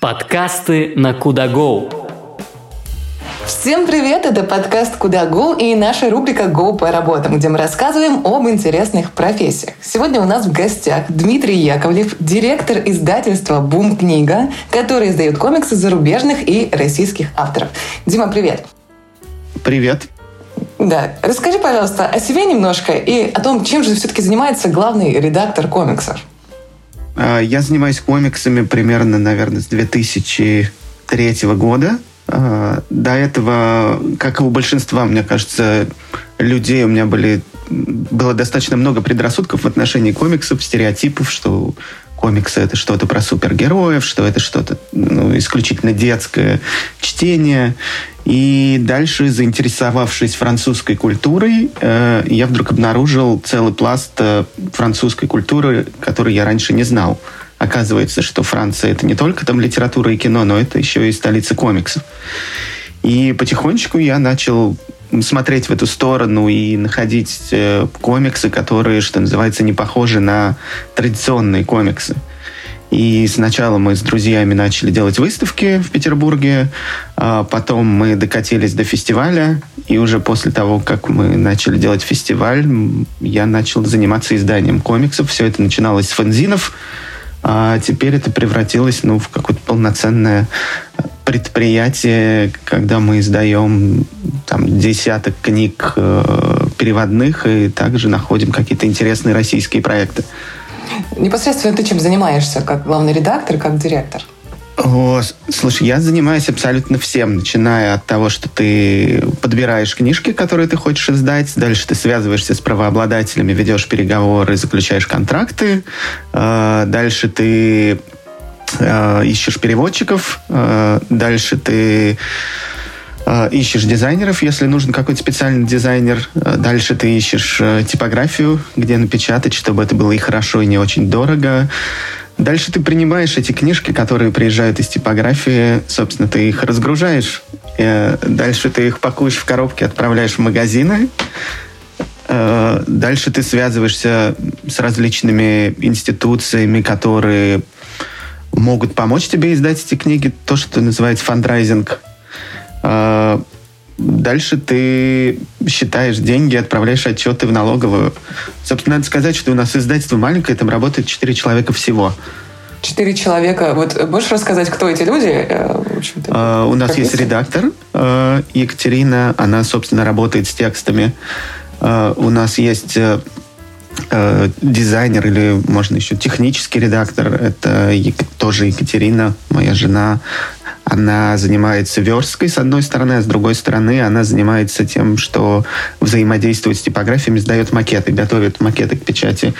Подкасты на Кудагоу. Всем привет! Это подкаст «Куда Го» и наша рубрика «Го по работам», где мы рассказываем об интересных профессиях. Сегодня у нас в гостях Дмитрий Яковлев, директор издательства «Бум книга», который издает комиксы зарубежных и российских авторов. Дима, привет! Привет! Да. Расскажи, пожалуйста, о себе немножко и о том, чем же все-таки занимается главный редактор комиксов. А, я занимаюсь комиксами примерно, наверное, с 2003 года. А, до этого, как и у большинства, мне кажется, людей у меня были было достаточно много предрассудков в отношении комиксов, стереотипов, что комиксы это что-то про супергероев, что это что-то ну, исключительно детское чтение. И дальше, заинтересовавшись французской культурой, э, я вдруг обнаружил целый пласт э, французской культуры, который я раньше не знал. Оказывается, что Франция это не только там литература и кино, но это еще и столица комиксов. И потихонечку я начал смотреть в эту сторону и находить э, комиксы, которые, что называется, не похожи на традиционные комиксы. И сначала мы с друзьями начали делать выставки в Петербурге, а потом мы докатились до фестиваля, и уже после того, как мы начали делать фестиваль, я начал заниматься изданием комиксов. Все это начиналось с фанзинов, а теперь это превратилось ну, в какое-то полноценное предприятие, когда мы издаем там, десяток книг э, переводных и также находим какие-то интересные российские проекты. Непосредственно ты чем занимаешься, как главный редактор, как директор? О, слушай, я занимаюсь абсолютно всем, начиная от того, что ты подбираешь книжки, которые ты хочешь издать, дальше ты связываешься с правообладателями, ведешь переговоры, заключаешь контракты, э, дальше ты э, ищешь переводчиков, э, дальше ты ищешь дизайнеров, если нужен какой-то специальный дизайнер. Дальше ты ищешь типографию, где напечатать, чтобы это было и хорошо, и не очень дорого. Дальше ты принимаешь эти книжки, которые приезжают из типографии, собственно, ты их разгружаешь. Дальше ты их пакуешь в коробки, отправляешь в магазины. Э, дальше ты связываешься с различными институциями, которые могут помочь тебе издать эти книги. То, что называется фандрайзинг. Э, Дальше ты считаешь деньги, отправляешь отчеты в налоговую. Собственно, надо сказать, что у нас издательство маленькое, там работает 4 человека всего. Четыре человека. Вот можешь рассказать, кто эти люди? Э, а, у нас есть редактор э, Екатерина. Она, собственно, работает с текстами. А, у нас есть э, дизайнер или, можно еще, технический редактор. Это тоже Екатерина, моя жена. Она занимается версткой, с одной стороны, а с другой стороны она занимается тем, что взаимодействует с типографиями, сдает макеты, готовит макеты к печати.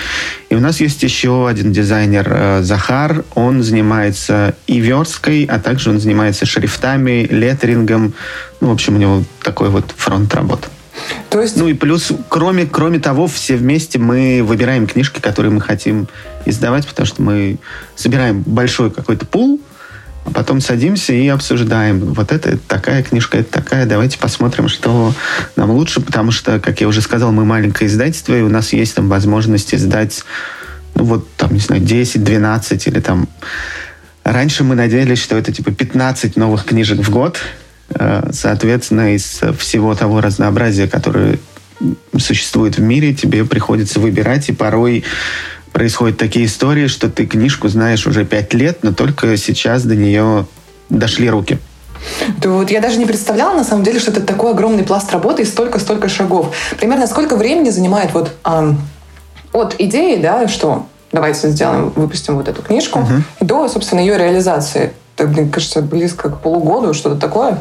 И у нас есть еще один дизайнер, э, Захар. Он занимается и версткой, а также он занимается шрифтами, леттерингом. Ну, в общем, у него такой вот фронт работы. То есть... Ну и плюс, кроме, кроме того, все вместе мы выбираем книжки, которые мы хотим издавать, потому что мы собираем большой какой-то пул, потом садимся и обсуждаем. Вот это такая книжка, это такая. Давайте посмотрим, что нам лучше, потому что, как я уже сказал, мы маленькое издательство, и у нас есть там возможность издать, ну вот там, не знаю, 10, 12 или там... Раньше мы надеялись, что это типа 15 новых книжек в год. Э, соответственно, из всего того разнообразия, которое существует в мире, тебе приходится выбирать, и порой происходят такие истории, что ты книжку знаешь уже пять лет, но только сейчас до нее дошли руки. То вот я даже не представляла, на самом деле, что это такой огромный пласт работы и столько-столько шагов. Примерно сколько времени занимает вот э, от идеи, да, что давайте сделаем, выпустим вот эту книжку, uh-huh. до, собственно, ее реализации. Так, мне кажется, близко к полугоду, что-то такое.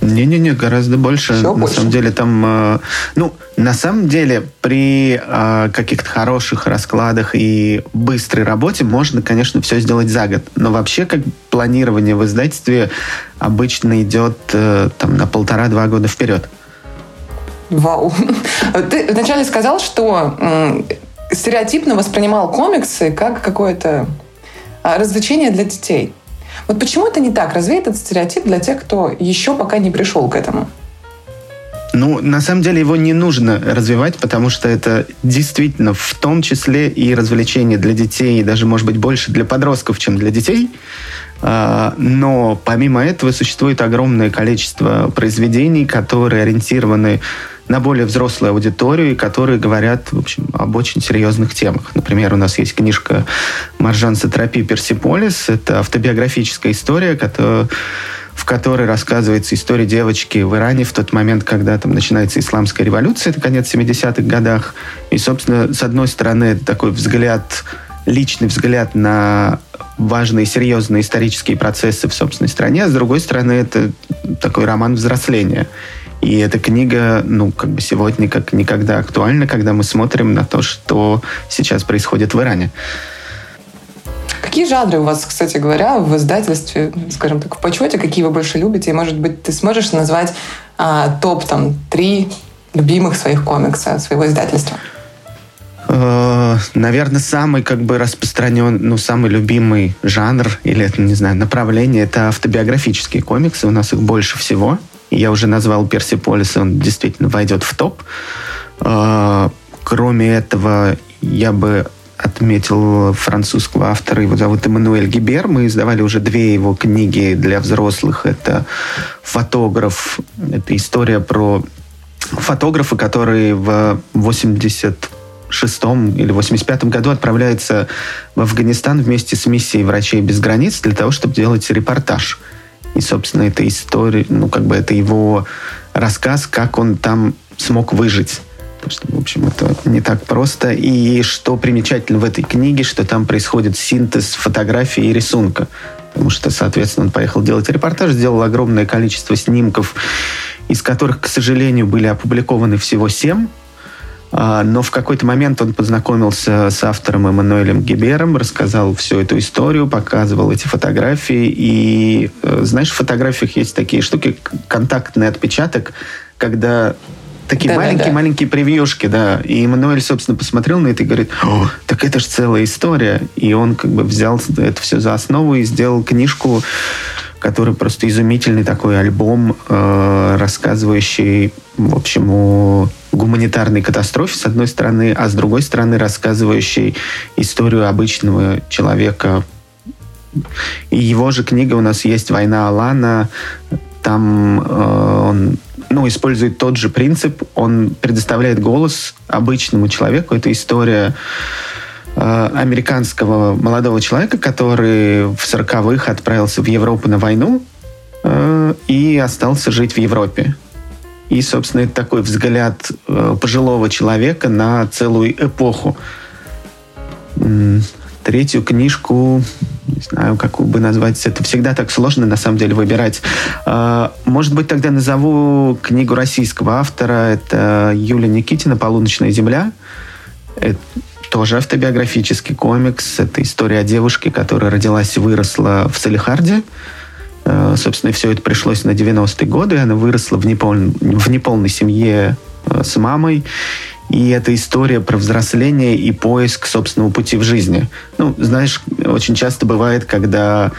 Не-не-не, гораздо больше. Все на больше. самом деле там, э, ну, на самом деле при э, каких-то хороших раскладах и быстрой работе можно, конечно, все сделать за год. Но вообще, как планирование в издательстве обычно идет э, там на полтора-два года вперед. Вау. Ты вначале сказал, что стереотипно воспринимал комиксы как какое-то а, развлечение для детей. Вот почему это не так? Разве этот стереотип для тех, кто еще пока не пришел к этому? Ну, на самом деле его не нужно развивать, потому что это действительно в том числе и развлечение для детей, и даже, может быть, больше для подростков, чем для детей. А, но помимо этого существует огромное количество произведений, которые ориентированы на более взрослую аудиторию и которые говорят, в общем, об очень серьезных темах. Например, у нас есть книжка Маржан Сатрапи «Персиполис». Это автобиографическая история, в которой рассказывается история девочки в Иране в тот момент, когда там начинается исламская революция, это конец 70-х годах. И, собственно, с одной стороны, это такой взгляд, личный взгляд на важные, серьезные исторические процессы в собственной стране, а с другой стороны, это такой роман взросления. И эта книга, ну, как бы сегодня как никогда актуальна, когда мы смотрим на то, что сейчас происходит в Иране. Какие жанры у вас, кстати говоря, в издательстве, скажем так, в почете, какие вы больше любите? И, может быть, ты сможешь назвать а, топ там три любимых своих комикса, своего издательства? Э, наверное, самый как бы распространен, ну, самый любимый жанр или, не знаю, направление — это автобиографические комиксы. У нас их больше всего. Я уже назвал Персиполис, он действительно войдет в топ. Э, кроме этого, я бы отметил французского автора, его зовут Эммануэль Гибер. Мы издавали уже две его книги для взрослых. Это «Фотограф». Это история про фотографа, который в 80 шестом или 85-м году отправляется в Афганистан вместе с миссией «Врачей без границ» для того, чтобы делать репортаж. И, собственно, это история, ну, как бы это его рассказ, как он там смог выжить. Так что, в общем, это не так просто. И что примечательно в этой книге, что там происходит синтез фотографии и рисунка. Потому что, соответственно, он поехал делать репортаж, сделал огромное количество снимков, из которых, к сожалению, были опубликованы всего семь. А, но в какой-то момент он познакомился с автором Эммануэлем Гибером, рассказал всю эту историю, показывал эти фотографии. И, э, знаешь, в фотографиях есть такие штуки, контактный отпечаток, когда такие маленькие-маленькие да, да. превьюшки, да. И Эммануэль, собственно, посмотрел на это и говорит, О, так это же целая история. И он как бы взял это все за основу и сделал книжку, который просто изумительный такой альбом, э, рассказывающий, в общем, о гуманитарной катастрофе, с одной стороны, а с другой стороны, рассказывающий историю обычного человека. И его же книга у нас есть «Война Алана». Там э, он ну, использует тот же принцип. Он предоставляет голос обычному человеку. Это история э, американского молодого человека, который в 40-х отправился в Европу на войну э, и остался жить в Европе. И, собственно, это такой взгляд э, пожилого человека на целую эпоху. Третью книжку, не знаю, как бы назвать, это всегда так сложно, на самом деле, выбирать. Э, может быть, тогда назову книгу российского автора. Это Юлия Никитина «Полуночная земля». Это тоже автобиографический комикс. Это история о девушке, которая родилась и выросла в Салихарде. Собственно, все это пришлось на 90-е годы. Она выросла в, непол... в неполной семье э, с мамой. И это история про взросление и поиск собственного пути в жизни. Ну, знаешь, очень часто бывает, когда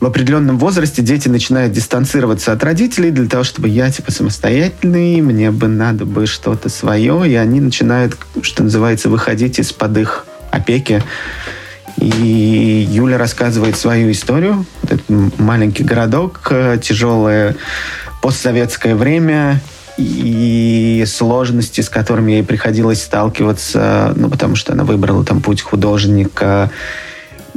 в определенном возрасте дети начинают дистанцироваться от родителей для того, чтобы я типа самостоятельный, мне бы надо бы что-то свое, и они начинают, что называется, выходить из-под их опеки. И Юля рассказывает свою историю. Это маленький городок, э, тяжелое постсоветское время и сложности, с которыми ей приходилось сталкиваться, ну, потому что она выбрала там путь художника.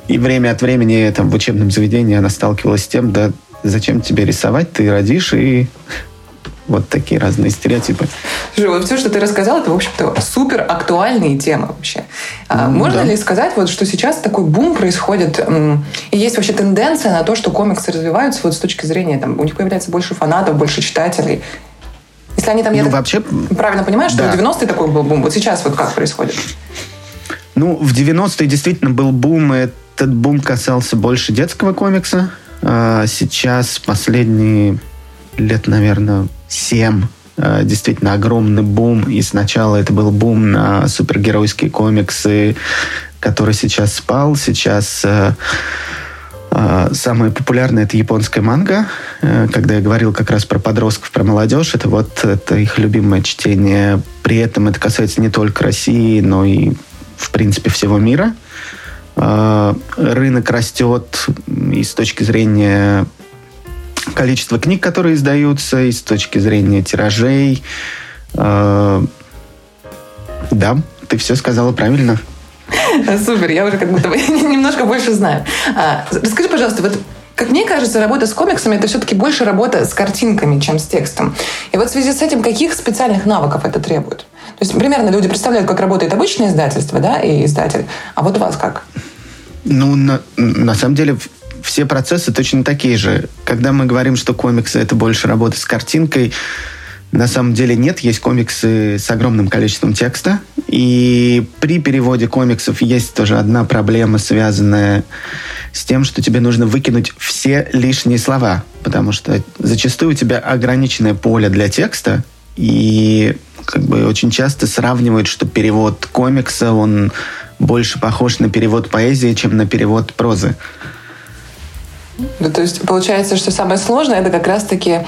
И время от времени там в учебном заведении она сталкивалась с тем, да зачем тебе рисовать, ты родишь и вот такие разные стереотипы. Слушай, вот все, что ты рассказал, это, в общем-то, супер актуальные темы вообще. Mm, Можно да. ли сказать, вот, что сейчас такой бум происходит, и есть вообще тенденция на то, что комиксы развиваются вот с точки зрения, там, у них появляется больше фанатов, больше читателей. Если они там, я ну, вообще... правильно понимаю, что да. в 90-е такой был бум, вот сейчас вот как происходит? Ну, в 90-е действительно был бум, и этот бум касался больше детского комикса. А сейчас последние лет, наверное, 7 э, действительно огромный бум. И сначала это был бум на супергеройские комиксы, который сейчас спал. Сейчас э, э, самое популярное это японская манга. Э, когда я говорил как раз про подростков, про молодежь, это вот это их любимое чтение. При этом это касается не только России, но и в принципе всего мира. А, рынок растет и с точки зрения количества книг, которые издаются, и с точки зрения тиражей. А, да, ты все сказала правильно. Супер, я уже как будто бы немножко больше знаю. А, расскажи, пожалуйста, вот как мне кажется, работа с комиксами это все-таки больше работа с картинками, чем с текстом. И вот в связи с этим, каких специальных навыков это требует? То есть примерно люди представляют, как работает обычное издательство, да, и издатель. А вот у вас как? Ну, на, на самом деле, все процессы точно такие же. Когда мы говорим, что комиксы это больше работа с картинкой, на самом деле нет, есть комиксы с огромным количеством текста. И при переводе комиксов есть тоже одна проблема, связанная с тем, что тебе нужно выкинуть все лишние слова. Потому что зачастую у тебя ограниченное поле для текста, и как бы очень часто сравнивают, что перевод комикса, он больше похож на перевод поэзии, чем на перевод прозы. Да, то есть получается, что самое сложное это как раз-таки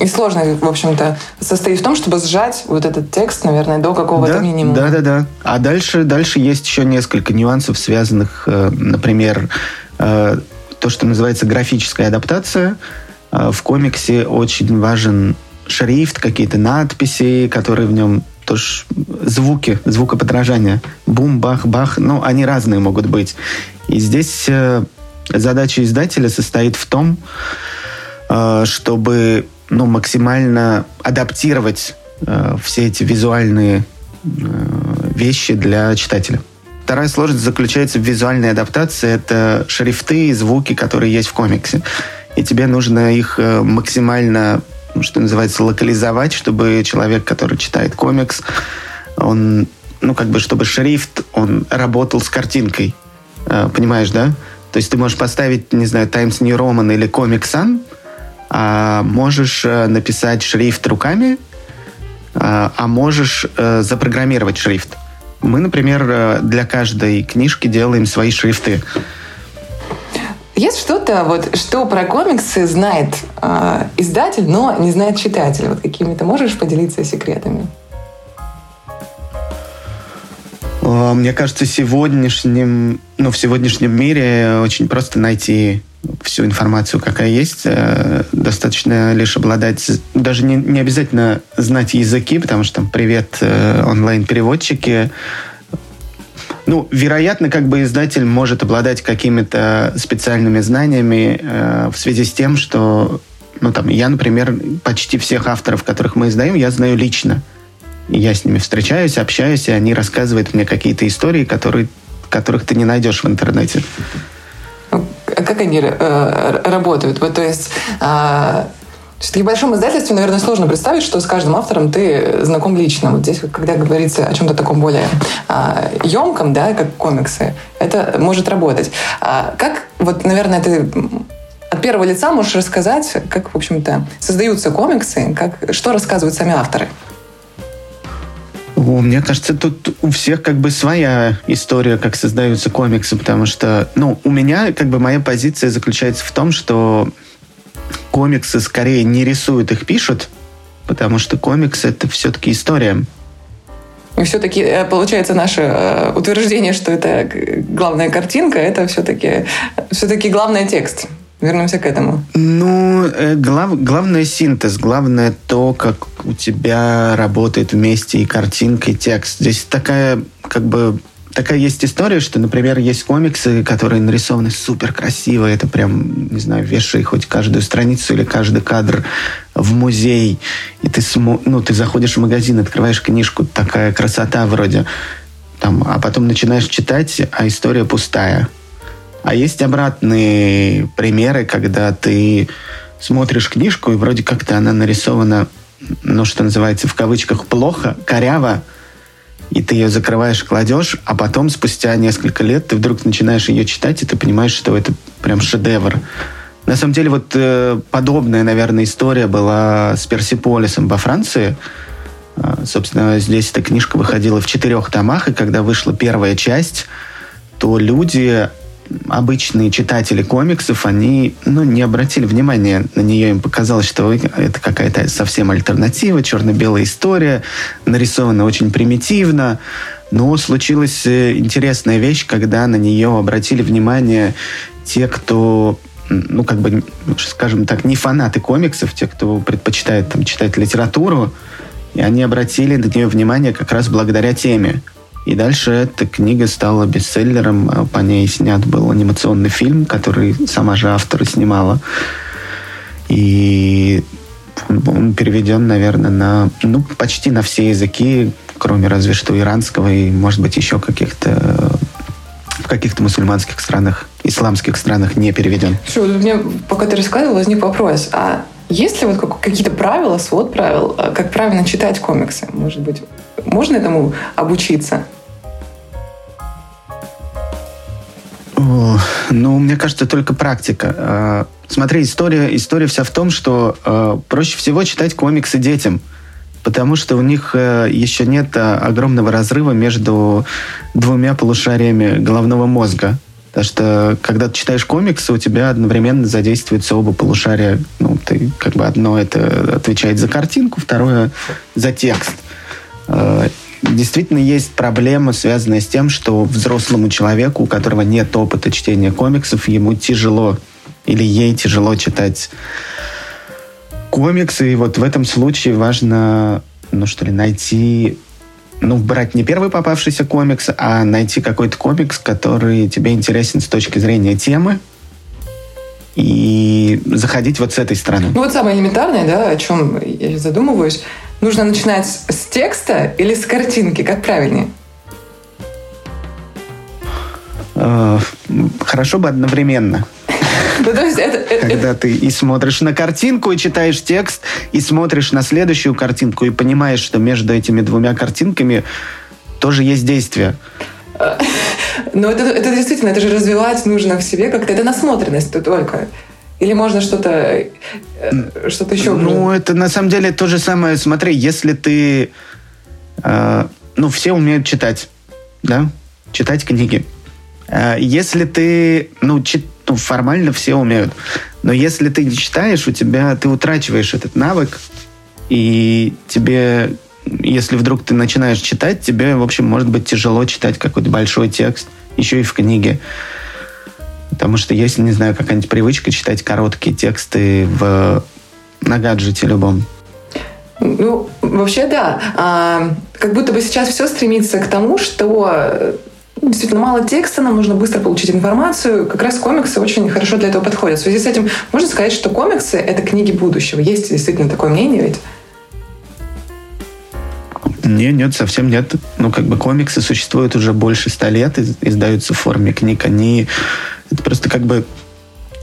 и сложное, в общем-то, состоит в том, чтобы сжать вот этот текст, наверное, до какого-то да, минимума. Да, да, да. А дальше, дальше есть еще несколько нюансов, связанных, э, например, э, то, что называется графическая адаптация. Э, в комиксе очень важен шрифт, какие-то надписи, которые в нем тоже звуки, звукоподражания. Бум, бах, бах. Ну, они разные могут быть. И здесь задача издателя состоит в том, э, чтобы ну, максимально адаптировать э, все эти визуальные э, вещи для читателя. Вторая сложность заключается в визуальной адаптации. Это шрифты и звуки, которые есть в комиксе. И тебе нужно их максимально, что называется, локализовать, чтобы человек, который читает комикс, он, ну, как бы, чтобы шрифт, он работал с картинкой. Понимаешь, да? То есть ты можешь поставить, не знаю, Times New Roman или Comic Sun, а можешь э, написать шрифт руками, а, а можешь э, запрограммировать шрифт. Мы, например, э, для каждой книжки делаем свои шрифты. Есть что-то, вот, что про комиксы знает э, издатель, но не знает читатель? Вот какими-то можешь поделиться секретами? Мне кажется, сегодняшним, ну, в сегодняшнем мире очень просто найти всю информацию, какая есть. Э, достаточно лишь обладать, даже не, не обязательно знать языки, потому что там привет э, онлайн-переводчики. Ну, вероятно, как бы издатель может обладать какими-то специальными знаниями э, в связи с тем, что, ну, там, я, например, почти всех авторов, которых мы издаем, я знаю лично я с ними встречаюсь, общаюсь, и они рассказывают мне какие-то истории, которые, которых ты не найдешь в интернете. А как они э, работают? Вот, то есть э, все-таки в большом издательстве, наверное, сложно представить, что с каждым автором ты знаком лично. Вот здесь, когда говорится о чем-то таком более э, емком, да, как комиксы, это может работать. А как, вот, наверное, ты от первого лица можешь рассказать, как, в общем-то, создаются комиксы, как, что рассказывают сами авторы? Мне кажется, тут у всех как бы своя история, как создаются комиксы, потому что, ну, у меня как бы моя позиция заключается в том, что комиксы скорее не рисуют, их пишут, потому что комикс это все-таки история. И все-таки э, получается наше э, утверждение, что это главная картинка, это все-таки все-таки главный текст. Вернемся к этому. Ну, э, глав, главное синтез, главное то, как у тебя работает вместе и картинка, и текст. Здесь такая, как бы, такая есть история, что, например, есть комиксы, которые нарисованы супер красиво, это прям, не знаю, вешай хоть каждую страницу или каждый кадр в музей, и ты, смо... ну, ты заходишь в магазин, открываешь книжку, такая красота вроде, там, а потом начинаешь читать, а история пустая. А есть обратные примеры, когда ты смотришь книжку, и вроде как-то она нарисована, ну, что называется, в кавычках, плохо, коряво, и ты ее закрываешь, кладешь, а потом, спустя несколько лет, ты вдруг начинаешь ее читать, и ты понимаешь, что это прям шедевр. На самом деле, вот э, подобная, наверное, история была с Персиполисом во Франции. Э, собственно, здесь эта книжка выходила в четырех томах, и когда вышла первая часть, то люди обычные читатели комиксов, они ну, не обратили внимания на нее. Им показалось, что это какая-то совсем альтернатива, черно-белая история, нарисована очень примитивно. Но случилась э, интересная вещь, когда на нее обратили внимание те, кто ну, как бы, скажем так, не фанаты комиксов, те, кто предпочитает там, читать литературу, и они обратили на нее внимание как раз благодаря теме. И дальше эта книга стала бестселлером. А по ней снят был анимационный фильм, который сама же автор снимала. И он переведен, наверное, на ну, почти на все языки, кроме разве что иранского и, может быть, еще каких-то в каких-то мусульманских странах, исламских странах не переведен. Слушай, у меня, пока ты рассказывал, возник вопрос. А есть ли вот какие-то правила, свод правил, а как правильно читать комиксы? Может быть, можно этому обучиться? Ну, мне кажется, только практика. А, смотри, история, история вся в том, что а, проще всего читать комиксы детям, потому что у них э, еще нет огромного разрыва между двумя полушариями головного мозга. Потому что, когда ты читаешь комиксы, у тебя одновременно задействуются оба полушария. Ну, ты как бы одно это отвечает за картинку, второе за текст. Э, действительно есть проблема, связанная с тем, что взрослому человеку, у которого нет опыта чтения комиксов, ему тяжело или ей тяжело читать комиксы. И вот в этом случае важно, ну что ли, найти ну, брать не первый попавшийся комикс, а найти какой-то комикс, который тебе интересен с точки зрения темы, и заходить вот с этой стороны. Ну вот самое элементарное, да, о чем я задумываюсь. Нужно начинать с текста или с картинки? Как правильнее? Э, хорошо бы одновременно. Ну, то есть это, это, Когда ты и смотришь на картинку, и читаешь текст, и смотришь на следующую картинку, и понимаешь, что между этими двумя картинками тоже есть действие. Но это, это действительно, это же развивать нужно в себе как-то. Это насмотренность только. Или можно что-то э, что-то еще? Ну, это на самом деле то же самое. Смотри, если ты... Э, ну, все умеют читать, да? Читать книги. Э, если ты... Ну, чит, ну, формально все умеют. Но если ты не читаешь, у тебя... Ты утрачиваешь этот навык, и тебе если вдруг ты начинаешь читать, тебе, в общем, может быть тяжело читать какой-то большой текст, еще и в книге. Потому что есть, не знаю, какая-нибудь привычка читать короткие тексты в, на гаджете любом. Ну, вообще, да. А, как будто бы сейчас все стремится к тому, что ну, действительно мало текста, нам нужно быстро получить информацию. Как раз комиксы очень хорошо для этого подходят. В связи с этим можно сказать, что комиксы — это книги будущего. Есть действительно такое мнение ведь? Не, нет, совсем нет. Ну, как бы комиксы существуют уже больше ста лет, издаются в форме книг. Они... Это просто как бы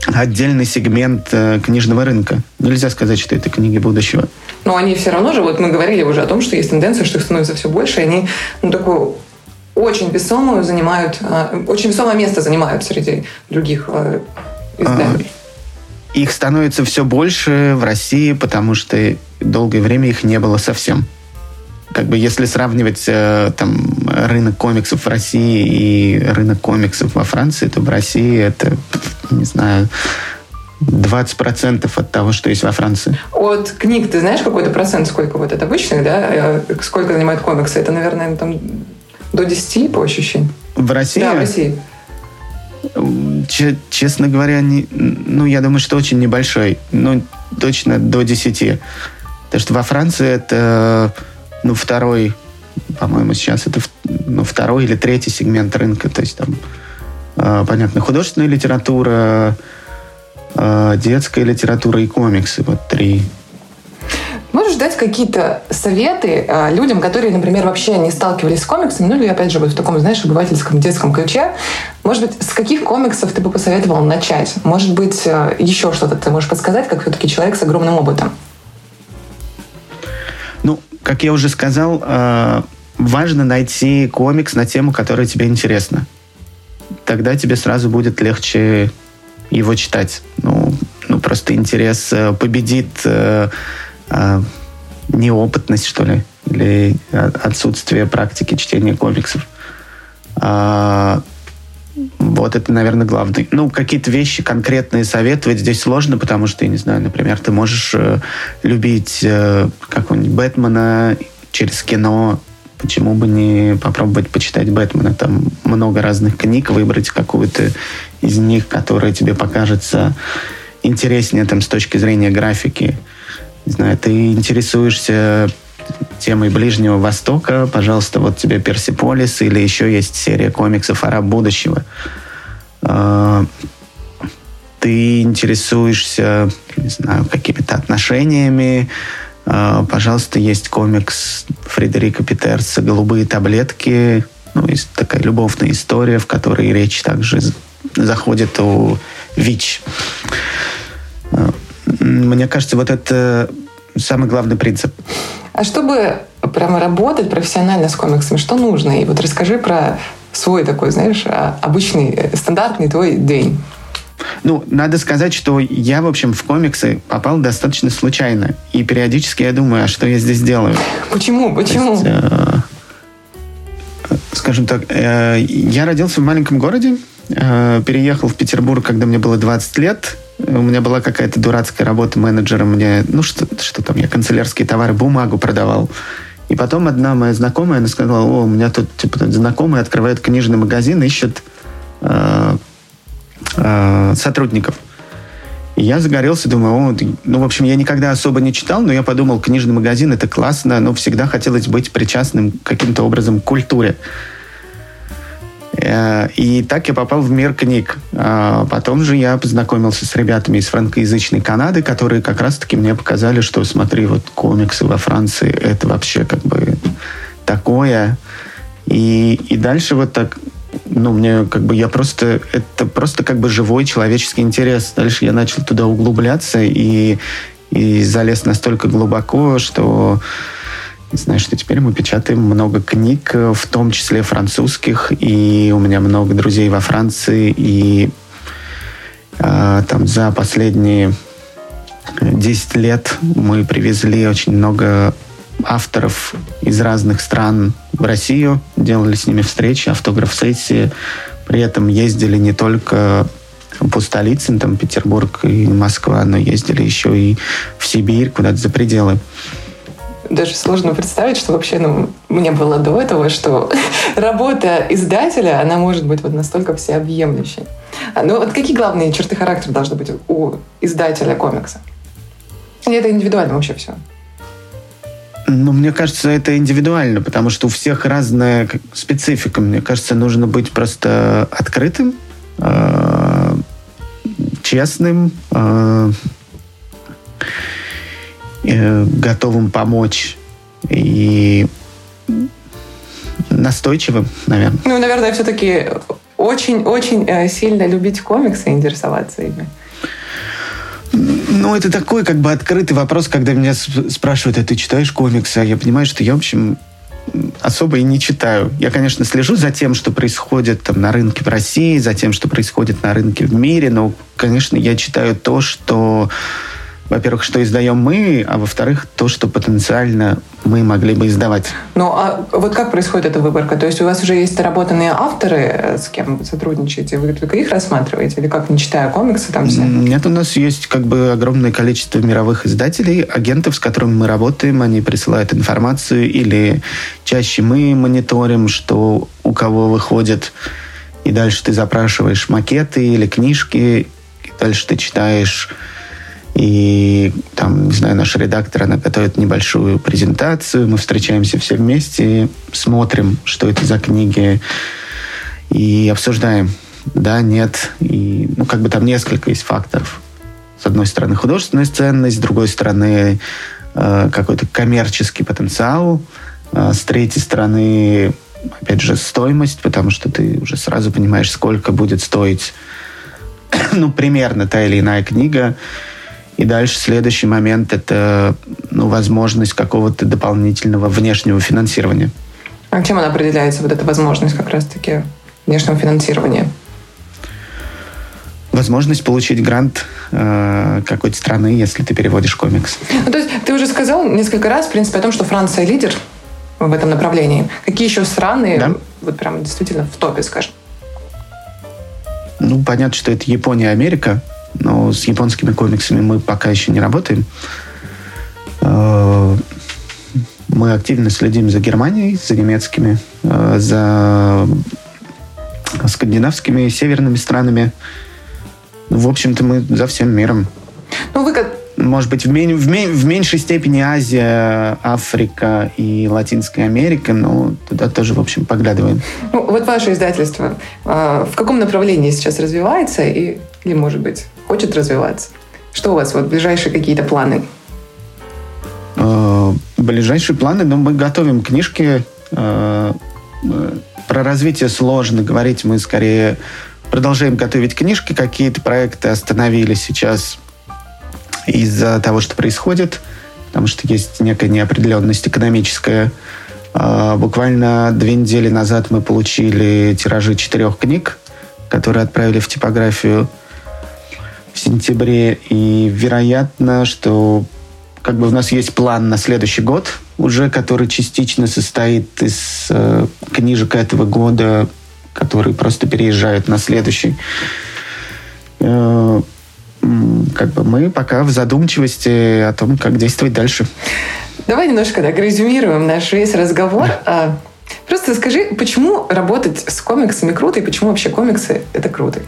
отдельный сегмент э, книжного рынка. Нельзя сказать, что это книги будущего. Но они все равно же, вот мы говорили уже о том, что есть тенденция, что их становится все больше, и они ну, такую очень весомую занимают, э, очень весомое место занимают среди других э. А, их становится все больше в России, потому что долгое время их не было совсем как бы если сравнивать э, там рынок комиксов в России и рынок комиксов во Франции, то в России это, не знаю, 20% от того, что есть во Франции. От книг ты знаешь какой-то процент, сколько вот это обычных, да? Э, сколько занимают комиксы? Это, наверное, там до 10 по ощущениям. В России? Да, в России. Честно говоря, не, ну, я думаю, что очень небольшой. Ну, точно до 10. Потому что во Франции это ну, второй, по-моему, сейчас это ну, второй или третий сегмент рынка. То есть там, э, понятно, художественная литература, э, детская литература и комиксы. Вот три Можешь дать какие-то советы э, людям, которые, например, вообще не сталкивались с комиксами, ну или, опять же, вот в таком, знаешь, обывательском детском ключе? Может быть, с каких комиксов ты бы посоветовал начать? Может быть, э, еще что-то ты можешь подсказать, как все-таки человек с огромным опытом? Как я уже сказал, э, важно найти комикс на тему, которая тебе интересна. Тогда тебе сразу будет легче его читать. Ну, ну просто интерес э, победит э, неопытность, что ли, или отсутствие практики чтения комиксов. А, Вот это, наверное, главное. Ну, какие-то вещи конкретные советовать здесь сложно, потому что, я не знаю, например, ты можешь э, любить э, какого-нибудь Бэтмена через кино, почему бы не попробовать почитать Бэтмена? Там много разных книг, выбрать какую-то из них, которая тебе покажется интереснее там, с точки зрения графики. Не знаю, ты интересуешься темой Ближнего Востока, пожалуйста, вот тебе Персиполис, или еще есть серия комиксов «Араб будущего». А, ты интересуешься, не знаю, какими-то отношениями, а, пожалуйста, есть комикс Фредерика Петерса «Голубые таблетки». Ну, есть такая любовная история, в которой речь также заходит о ВИЧ. А, мне кажется, вот это самый главный принцип. А чтобы прямо работать профессионально с комиксами, что нужно? И вот расскажи про свой такой, знаешь, обычный, э, стандартный твой день. Ну, надо сказать, что я, в общем, в комиксы попал достаточно случайно. И периодически я думаю, а что я здесь делаю? Почему? Почему? Есть, э, скажем так, э, я родился в маленьком городе, э, переехал в Петербург, когда мне было 20 лет. У меня была какая-то дурацкая работа менеджером. Мне, ну, что, что там, я канцелярские товары, бумагу продавал. И потом одна моя знакомая, она сказала, о, у меня тут, типа, знакомый открывает книжный магазин, ищет э, э, сотрудников. И я загорелся, думаю, о, ну, в общем, я никогда особо не читал, но я подумал, книжный магазин — это классно, но всегда хотелось быть причастным каким-то образом к культуре. Э, и так я попал в мир книг. А потом же я познакомился с ребятами из франкоязычной Канады, которые как раз-таки мне показали, что смотри, вот комиксы во Франции, это вообще как бы такое. И, и дальше вот так ну, мне как бы я просто, это просто как бы живой человеческий интерес. Дальше я начал туда углубляться и, и залез настолько глубоко, что знаю, что теперь мы печатаем много книг, в том числе французских, и у меня много друзей во Франции, и э, там за последние 10 лет мы привезли очень много авторов из разных стран в Россию, делали с ними встречи, автограф-сессии. При этом ездили не только по столицам, там Петербург и Москва, но ездили еще и в Сибирь, куда-то за пределы. Даже сложно представить, что вообще ну, мне было до этого, что работа издателя, она может быть вот настолько всеобъемлющей. А, ну вот какие главные черты характера должны быть у издателя комикса? Или это индивидуально вообще все? Ну, мне кажется, это индивидуально, потому что у всех разная специфика. Мне кажется, нужно быть просто открытым, э, честным, э, готовым помочь и настойчивым, наверное. Ну, наверное, все-таки очень-очень э, сильно любить комиксы и интересоваться ими. Ну, это такой как бы открытый вопрос, когда меня спрашивают, а ты читаешь комиксы? А я понимаю, что я, в общем, особо и не читаю. Я, конечно, слежу за тем, что происходит там на рынке в России, за тем, что происходит на рынке в мире, но, конечно, я читаю то, что во-первых, что издаем мы, а во-вторых, то, что потенциально мы могли бы издавать. Ну, а вот как происходит эта выборка? То есть у вас уже есть доработанные авторы, с кем вы сотрудничаете, вы только их рассматриваете? Или как, не читая комиксы там все? Нет, у нас есть как бы огромное количество мировых издателей, агентов, с которыми мы работаем, они присылают информацию, или чаще мы мониторим, что у кого выходит, и дальше ты запрашиваешь макеты или книжки, и дальше ты читаешь и там, не знаю, наш редактор, она готовит небольшую презентацию, мы встречаемся все вместе, смотрим, что это за книги, и обсуждаем, да, нет. И, ну, как бы там несколько есть факторов. С одной стороны, художественная ценность, с другой стороны, э, какой-то коммерческий потенциал, э, с третьей стороны, опять же, стоимость, потому что ты уже сразу понимаешь, сколько будет стоить, ну, примерно та или иная книга. И дальше следующий момент – это ну, возможность какого-то дополнительного внешнего финансирования. А чем она определяется, вот эта возможность как раз-таки внешнего финансирования? возможность получить грант э, какой-то страны, если ты переводишь комикс. Ну, то есть ты уже сказал несколько раз, в принципе, о том, что Франция лидер в этом направлении. Какие еще страны, да? вот прям действительно в топе, скажем? Ну, понятно, что это Япония Америка, но с японскими комиксами мы пока еще не работаем. Э, мы активно следим за Германией, за немецкими, э, за скандинавскими северными странами. В общем-то, мы за всем миром. Ну, вы как может быть, в, мен- в, мен- в меньшей степени Азия, Африка и Латинская Америка, но туда тоже, в общем, поглядываем. Ну, вот ваше издательство э, в каком направлении сейчас развивается и, или, может быть, хочет развиваться? Что у вас, вот, ближайшие какие-то планы? Э, ближайшие планы, ну, мы готовим книжки. Э, про развитие сложно говорить, мы скорее продолжаем готовить книжки, какие-то проекты остановились сейчас из-за того, что происходит, потому что есть некая неопределенность экономическая. А, буквально две недели назад мы получили тиражи четырех книг, которые отправили в типографию в сентябре. И вероятно, что как бы у нас есть план на следующий год уже, который частично состоит из э, книжек этого года, которые просто переезжают на следующий. Э, как бы мы пока в задумчивости о том, как действовать дальше. Давай немножко так резюмируем наш весь разговор. А, просто скажи, почему работать с комиксами круто и почему вообще комиксы это круто?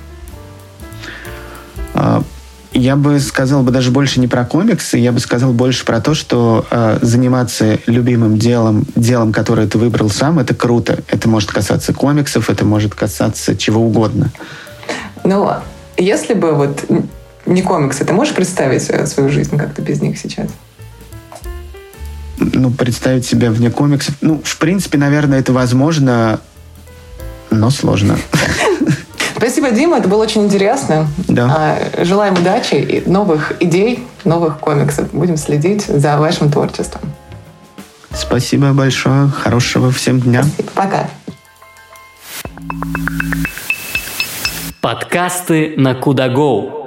А, я бы сказал бы даже больше не про комиксы, я бы сказал больше про то, что э, заниматься любимым делом, делом, которое ты выбрал сам, это круто. Это может касаться комиксов, это может касаться чего угодно. Ну, если бы вот не комиксы, ты можешь представить свою жизнь как-то без них сейчас? Ну, представить себя вне комиксов. Ну, в принципе, наверное, это возможно, но сложно. Спасибо, Дима, это было очень интересно. Да. А, желаем удачи и новых идей, новых комиксов. Будем следить за вашим творчеством. Спасибо большое. Хорошего всем дня. Спасибо. Пока. Подкасты на Кудагоу.